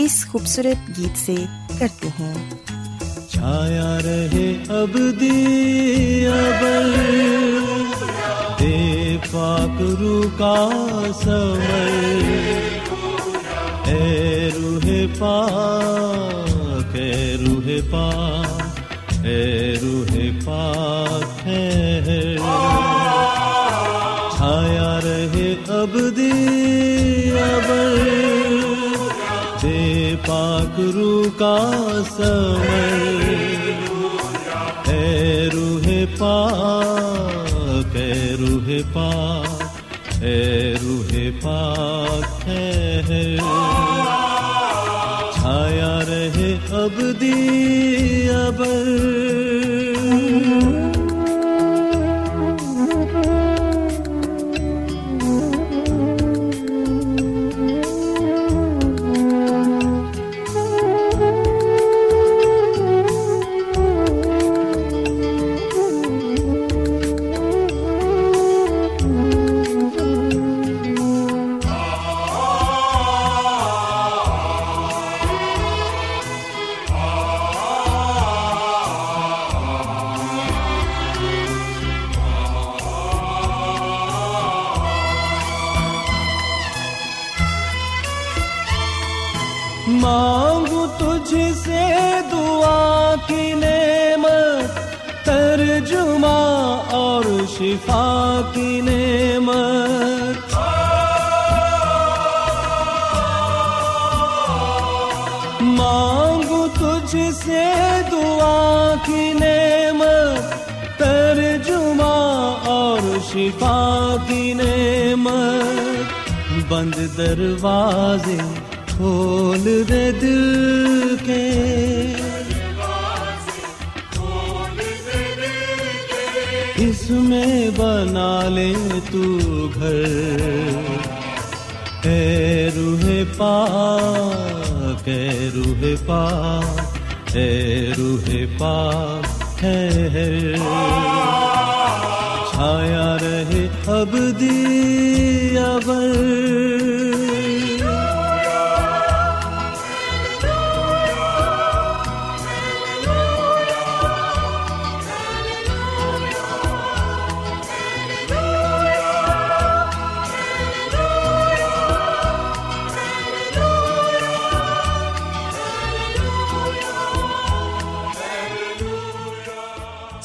اس خوبصورت گیت سے کرتے ہیں چھایا رہے اب دے پاک رو کا سمر۔ اے روح پاک، اے روح پاک، اے روح پاک ہے۔ چھایا رہے اب ابل۔ دے پاک رو کا سمر اے روح پاک، اے روح پاک، اے روح پاک ہے۔ چھایا رہے اب ابر۔ مانگو تجھ سے دعا کی نعمت، ترجمہ اور شفا کی نعمت۔ مانگو تجھ سے دعا کی نعمت، ترجمہ اور شفا کی نعمت۔ بند دروازے کھول دے دل۔ اس میں بنا لے تو گھر۔ اے روح پاک، اے روح پاک، اے روح پاک، ہے چھایا رہے اب دیا ابر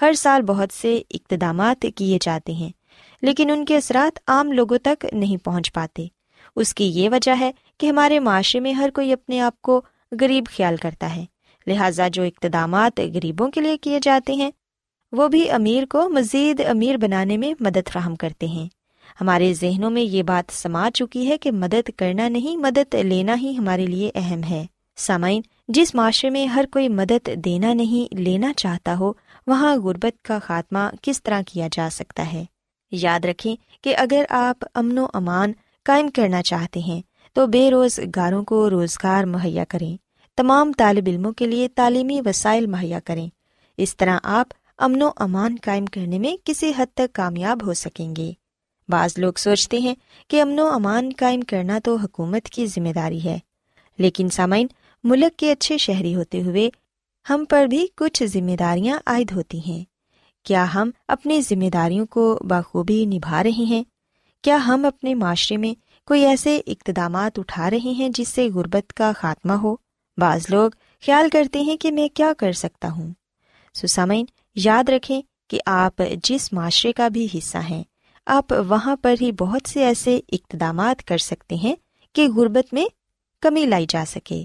ہر سال بہت سے اقتدامات کیے جاتے ہیں، لیکن ان کے اثرات عام لوگوں تک نہیں پہنچ پاتے۔ اس کی یہ وجہ ہے کہ ہمارے معاشرے میں ہر کوئی اپنے آپ کو غریب خیال کرتا ہے۔ لہٰذا جو اقتدامات غریبوں کے لیے کیے جاتے ہیں، وہ بھی امیر کو مزید امیر بنانے میں مدد فراہم کرتے ہیں۔ ہمارے ذہنوں میں یہ بات سما چکی ہے کہ مدد کرنا نہیں، مدد لینا ہی ہمارے لیے اہم ہے۔ سامعین، جس معاشرے میں ہر کوئی مدد دینا نہیں، لینا چاہتا ہو، وہاں غربت کا خاتمہ کس طرح کیا جا سکتا ہے؟ یاد رکھیں کہ اگر آپ امن و امان قائم کرنا چاہتے ہیں، تو بے روزگاروں کو روزگار مہیا کریں۔ تمام طالب علموں کے لیے تعلیمی وسائل مہیا کریں۔ اس طرح آپ امن و امان قائم کرنے میں کسی حد تک کامیاب ہو سکیں گے۔ بعض لوگ سوچتے ہیں کہ امن و امان قائم کرنا تو حکومت کی ذمہ داری ہے۔ لیکن سامعین ملک کے اچھے شہری ہوتے ہوئے ہم پر بھی کچھ ذمہ داریاں عائد ہوتی ہیں۔ کیا ہم اپنی ذمہ داریوں کو بخوبی نبھا رہے ہیں؟ کیا ہم اپنے معاشرے میں کوئی ایسے اقتدامات اٹھا رہے ہیں جس سے غربت کا خاتمہ ہو؟ بعض لوگ خیال کرتے ہیں کہ میں کیا کر سکتا ہوں۔ سسامین، یاد رکھیں کہ آپ جس معاشرے کا بھی حصہ ہیں، آپ وہاں پر ہی بہت سے ایسے اقتدامات کر سکتے ہیں کہ غربت میں کمی لائی جا سکے۔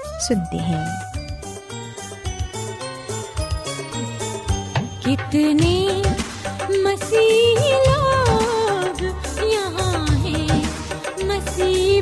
سنتے ہیں۔ کتنے مسیح لوگ یہاں ہیں مسیح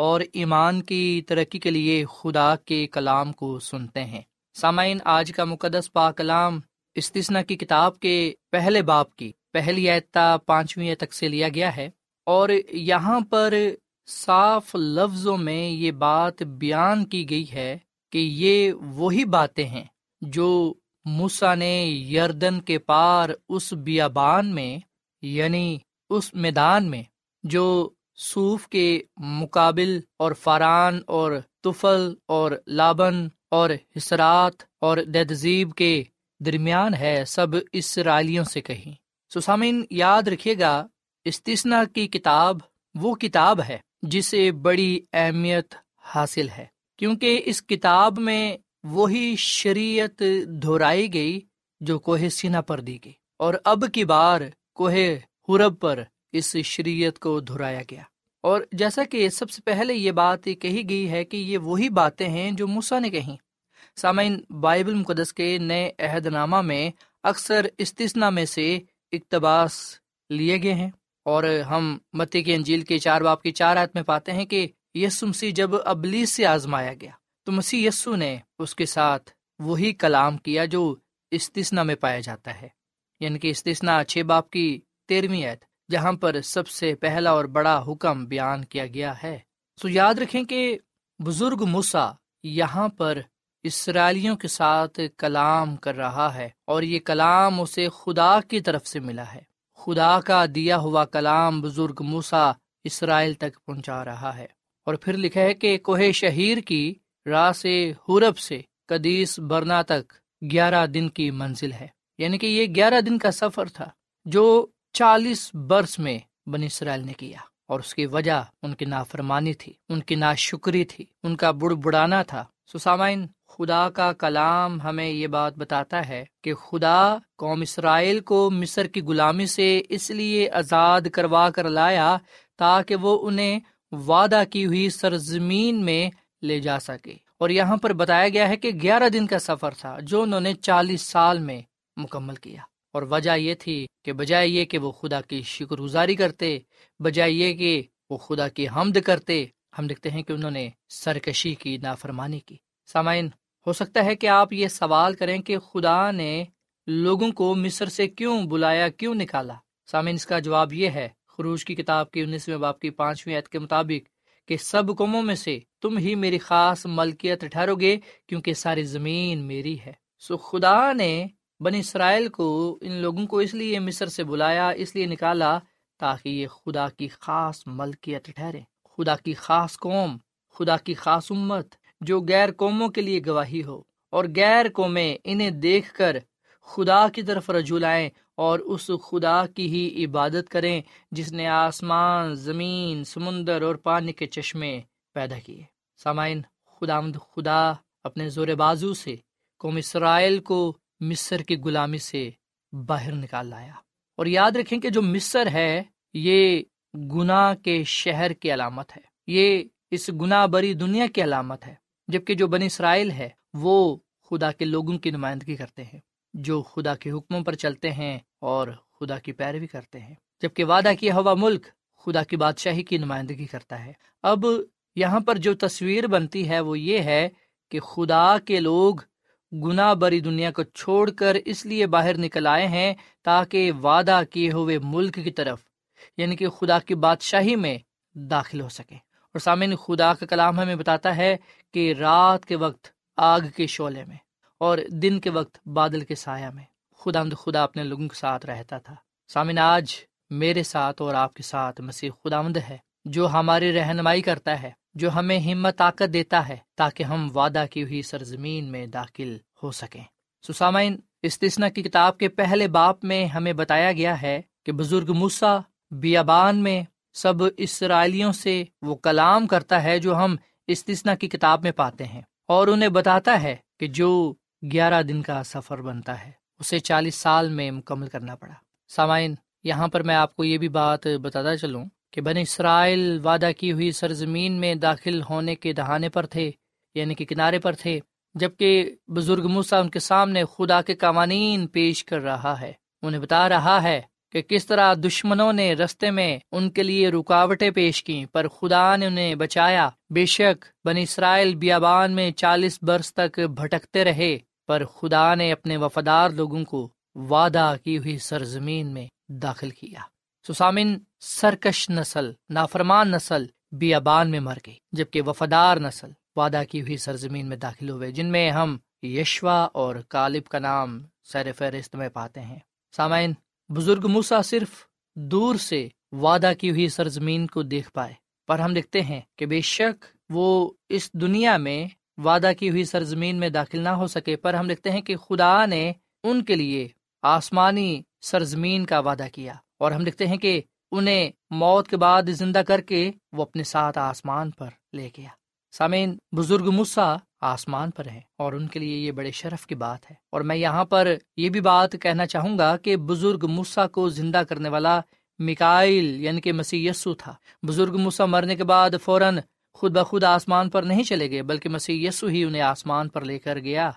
اور ایمان کی ترقی کے لیے خدا کے کلام کو سنتے ہیں۔ سامعین، آج کا مقدس پا کلام استثنا کی کتاب کے پہلے باپ کی، پہلی اعتا پانچویں تک سے لیا گیا ہے۔ اور یہاں پر صاف لفظوں میں یہ بات بیان کی گئی ہے کہ یہ وہی باتیں ہیں جو موسا نے یردن کے پار اس بیابان میں یعنی اس میدان میں، جو صوف کے مقابل اور فاران اور تفل اور لابن اور حسرات اور دہذیب کے درمیان ہے سب اسرائیلیوں سے کہیں۔ سسامین یاد رکھیے گا استثنا کی کتاب وہ کتاب ہے جسے بڑی اہمیت حاصل ہے، کیونکہ اس کتاب میں وہی شریعت دہرائی گئی جو کوہ سینا پر دی گئی، اور اب کی بار کوہ حرب پر اس شریعت کو دہرایا گیا۔ اور جیسا کہ سب سے پہلے یہ بات کہی گئی ہے کہ یہ وہی باتیں ہیں جو موسا نے کہیں۔ سامعین، بائبل مقدس کے نئے عہد نامہ میں اکثر استثنا میں سے اقتباس لیے گئے ہیں اور ہم متی کے انجیل کے چار باپ کی چار آت میں پاتے ہیں کہ یسو مسیح جب ابلیس سے آزمایا گیا تو مسیح یسو نے اس کے ساتھ وہی کلام کیا جو استثنا میں پایا جاتا ہے یعنی کہ استثنا چھ باپ کی تیرہویں عید جہاں پر سب سے پہلا اور بڑا حکم بیان کیا گیا ہے۔ سو یاد رکھیں کہ بزرگ مسا یہاں پر اسرائیلیوں کے ساتھ کلام کر رہا ہے اور یہ کلام اسے خدا کی طرف سے ملا ہے۔ خدا کا دیا ہوا کلام بزرگ موسا اسرائیل تک پہنچا رہا ہے۔ اور پھر لکھا ہے کہ کوہ شہیر کی راہ سے حورب سے قدیس برنا تک گیارہ دن کی منزل ہے۔ یعنی کہ یہ گیارہ دن کا سفر تھا جو چالیس برس میں بن اسرائیل نے کیا اور اس کی وجہ ان کی نافرمانی تھی، ان کی نا شکری تھی، ان کا بڑ بڑانا تھا۔ سسامائن خدا کا کلام ہمیں یہ بات بتاتا ہے کہ خدا قوم اسرائیل کو مصر کی غلامی سے اس لیے آزاد کروا کر لایا تاکہ وہ انہیں وعدہ کی ہوئی سرزمین میں لے جا سکے۔ اور یہاں پر بتایا گیا ہے کہ گیارہ دن کا سفر تھا جو انہوں نے چالیس سال میں مکمل کیا۔ اور وجہ یہ تھی کہ بجائے یہ کہ وہ خدا کی شکر گزاری کرتے، بجائے یہ کہ وہ خدا کی حمد کرتے، ہم دیکھتے ہیں کہ انہوں نے سرکشی کی، نافرمانی کی۔ سامعین، ہو سکتا ہے کہ آپ یہ سوال کریں کہ خدا نے لوگوں کو مصر سے کیوں بلایا، کیوں نکالا؟ سامعین، اس کا جواب یہ ہے، خروج کی کتاب کی انیسویں باپ کی پانچویں عید کے مطابق کہ سب قوموں میں سے تم ہی میری خاص ملکیت ٹھہرو گے کیونکہ ساری زمین میری ہے۔ سو خدا نے بن اسرائیل کو ان لوگوں کو اس لیے مصر سے بلایا، اس لیے نکالا تاکہ یہ خدا کی خاص ملکیت ٹھہرے، خدا کی خاص قوم، خدا کی خاص امت جو غیر قوموں کے لیے گواہی ہو اور غیر قومیں انہیں دیکھ کر خدا کی طرف رجوع لائیں اور اس خدا کی ہی عبادت کریں جس نے آسمان، زمین، سمندر اور پانی کے چشمے پیدا کیے۔ سامعین خدا مد خدا اپنے زور بازو سے قوم اسرائیل کو مصر کی غلامی سے باہر نکال لایا۔ اور یاد رکھیں کہ جو مصر ہے، یہ گناہ کے شہر کی علامت ہے۔ یہ اس گناہ بری دنیا کی علامت ہے، جبکہ جو بنی اسرائیل ہے، وہ خدا کے لوگوں کی نمائندگی کرتے ہیں۔ جو خدا کے حکموں پر چلتے ہیں اور خدا کی پیروی کرتے ہیں۔ جبکہ وعدہ کیا ہوا ملک، خدا کی بادشاہی کی نمائندگی کرتا ہے۔ اب یہاں پر جو تصویر بنتی ہے، وہ یہ ہے کہ خدا کے لوگ گناہ بری دنیا کو چھوڑ کر اس لیے باہر نکل آئے ہیں تاکہ وعدہ کیے ہوئے ملک کی طرف یعنی کہ خدا کی بادشاہی میں داخل ہو سکے اور سامعین، خدا کا کلام ہمیں بتاتا ہے کہ رات کے وقت آگ کے شعلے میں اور دن کے وقت بادل کے سایہ میں خدا خدا اپنے لوگوں کے ساتھ رہتا تھا۔ سامن آج میرے ساتھ اور آپ کے ساتھ مسیح خدا ہے جو ہماری رہنمائی کرتا ہے۔ جو ہمیں ہمت طاقت دیتا ہے تاکہ ہم وعدہ کی ہوئی سرزمین میں داخل ہو سکیں۔ سسامین استثنا کی کتاب کے پہلے باپ میں ہمیں بتایا گیا ہے کہ بزرگ موسا بیابان میں سب اسرائیلیوں سے وہ کلام کرتا ہے جو ہم استثنا کی کتاب میں پاتے ہیں اور انہیں بتاتا ہے کہ جو گیارہ دن کا سفر بنتا ہے، اسے چالیس سال میں مکمل کرنا پڑا۔ سامعین، یہاں پر میں آپ کو یہ بھی بات بتاتا چلوں۔ کہ بن اسرائیل وعدہ کی ہوئی سرزمین میں داخل ہونے کے دہانے پر تھے یعنی کہ کنارے پر تھے، جبکہ بزرگ موسا ان کے سامنے خدا کے قوانین پیش کر رہا ہے۔ انہیں بتا رہا ہے کہ کس طرح دشمنوں نے رستے میں ان کے لیے رکاوٹیں پیش کی پر خدا نے انہیں بچایا۔ بے شک بن اسرائیل بیابان میں چالیس برس تک بھٹکتے رہے، پر خدا نے اپنے وفادار لوگوں کو وعدہ کی ہوئی سرزمین میں داخل کیا۔ سسامن سرکش نسل، نافرمان نسل بیابان میں مر گئی، جبکہ وفادار نسل وعدہ کی ہوئی سرزمین میں داخل ہوئے، جن میں ہم یشوا اور کالب کا نام سیر فہرست میں پاتے ہیں۔ سامعین، بزرگ موسا صرف دور سے وعدہ کی ہوئی سرزمین کو دیکھ پائے، پر ہم دیکھتے ہیں کہ بے شک وہ اس دنیا میں وعدہ کی ہوئی سرزمین میں داخل نہ ہو سکے، پر ہم دیکھتے ہیں کہ خدا نے ان کے لیے آسمانی سرزمین کا وعدہ کیا۔ اور ہم دیکھتے ہیں کہ انہیں موت کے بعد زندہ کر کے وہ اپنے ساتھ آسمان پر لے گیا۔ سامعین، بزرگ مسا آسمان پر ہے اور ان کے لیے یہ بڑے شرف کی بات ہے۔ اور میں یہاں پر یہ بھی بات کہنا چاہوں گا کہ بزرگ مسا کو زندہ کرنے والا مکائل یعنی کہ مسی یسو تھا۔ بزرگ مسا مرنے کے بعد فوراً خود بخود آسمان پر نہیں چلے گئے، بلکہ مسی یسو ہی انہیں آسمان پر لے کر گیا۔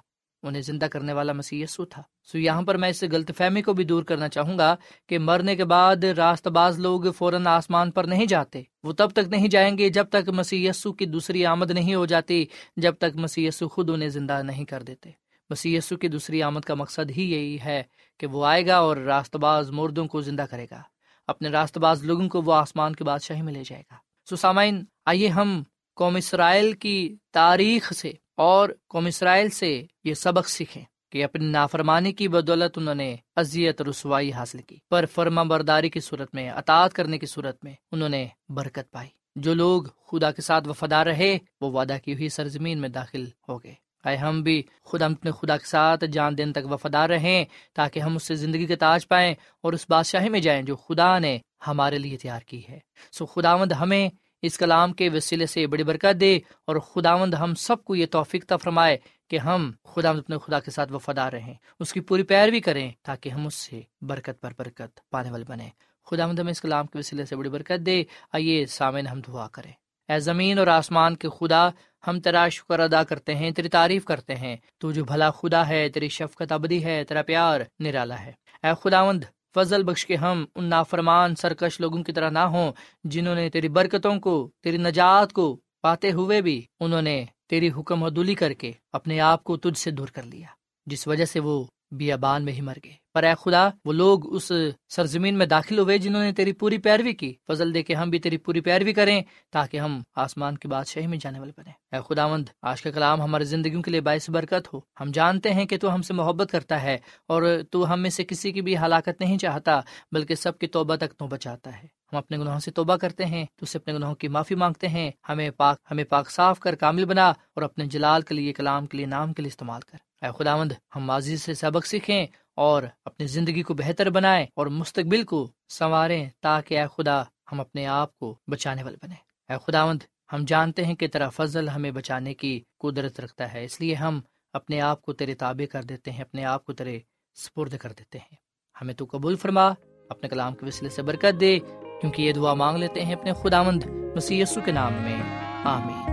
انہیں زندہ کرنے والا مسی یسو تھا۔ سو یہاں پر میں اس غلط فہمی کو بھی دور کرنا چاہوں گا کہ مرنے کے بعد راست باز لوگ فوراً آسمان پر نہیں جاتے۔ وہ تب تک نہیں جائیں گے جب تک مسی کی دوسری آمد نہیں ہو جاتی، جب تک مسی خود انہیں زندہ نہیں کر دیتے۔ مسی کی دوسری آمد کا مقصد ہی یہی ہے کہ وہ آئے گا اور راست باز مردوں کو زندہ کرے گا۔ اپنے راست باز لوگوں کو وہ آسمان کے بادشاہی میں لے جائے گا۔ سو سامعین، آئیے ہم قوم اسرائیل کی تاریخ سے اور قوم اسرائیل سے یہ سبق سیکھیں کہ اپنی نافرمانی کی بدولت انہوں نے اذیت رسوائی حاصل کی۔ پر فرما برداری کی صورت میں، اطاعت کرنے کی صورت میں انہوں نے برکت پائی۔ جو لوگ خدا کے ساتھ وفادار رہے، وہ وعدہ کی ہوئی سرزمین میں داخل ہو گئے۔ آئے ہم بھی خود اپنے خدا کے ساتھ جان دن تک وفادار رہیں، تاکہ ہم اس سے زندگی کے تاج پائیں اور اس بادشاہی میں جائیں جو خدا نے ہمارے لیے تیار کی ہے۔ سو خداوند ہمیں اس کلام کے وسیلے سے بڑی برکت دے اور خداوند ہم سب کو یہ توفیق فرمائے کہ ہم خدا اپنے خدا کے ساتھ وفادار رہیں، اس کی پوری پیروی کریں تاکہ ہم اس سے برکت پر برکت پانے والے بنے خدا مند ہم اس کلام کے وسیلے سے بڑی برکت دے۔ آئیے سامن ہم دعا کریں۔ اے زمین اور آسمان کے خدا، ہم تیرا شکر ادا کرتے ہیں، تیری تعریف کرتے ہیں۔ تو جو بھلا خدا ہے، تیری شفقت ابدی ہے، تیرا پیار نرالا ہے۔ اے خداوند فضل بخش کے ہم ان نافرمان سرکش لوگوں کی طرح نہ ہوں، جنہوں نے تیری برکتوں کو، تیری نجات کو پاتے ہوئے بھی انہوں نے تیری حکم و دلی کر کے اپنے آپ کو تجھ سے دور کر لیا، جس وجہ سے وہ بیابان میں ہی مر گئے۔ پر اے خدا، وہ لوگ اس سرزمین میں داخل ہوئے جنہوں نے تیری پوری پیروی کی۔ فضل دے کے ہم بھی تیری پوری پیروی کریں تاکہ ہم آسمان کی بادشاہی میں جانے والے بنے اے خدا مند آج کا کلام ہمارے زندگیوں کے لیے باعث برکت ہو۔ ہم جانتے ہیں کہ تو ہم سے محبت کرتا ہے اور تو ہم میں سے کسی کی بھی ہلاکت نہیں چاہتا، بلکہ سب کی توبہ تک تو بچاتا ہے۔ ہم اپنے گناہوں سے توبہ کرتے ہیں، تو سے اپنے گناہوں کی معافی مانگتے ہیں۔ ہمیں پاک ہمیں پاک، صاف کر، کامل بنا اور اپنے جلال کے لیے، کلام کے لیے، نام کے لیے استعمال کر۔ اے خداوند، ہم ماضی سے سبق سیکھیں اور اپنی زندگی کو بہتر بنائیں اور مستقبل کو سنواریں تاکہ اے خدا ہم اپنے آپ کو بچانے والے بنے اے خداوند، ہم جانتے ہیں کہ تیرا فضل ہمیں بچانے کی قدرت رکھتا ہے، اس لیے ہم اپنے آپ کو تیرے تابع کر دیتے ہیں، اپنے آپ کو تیرے سپرد کر دیتے ہیں۔ ہمیں تو قبول فرما، اپنے کلام کے وسیلے سے برکت دے، کیونکہ یہ دعا مانگ لیتے ہیں اپنے خداوند مسی کے نام میں۔ آمین۔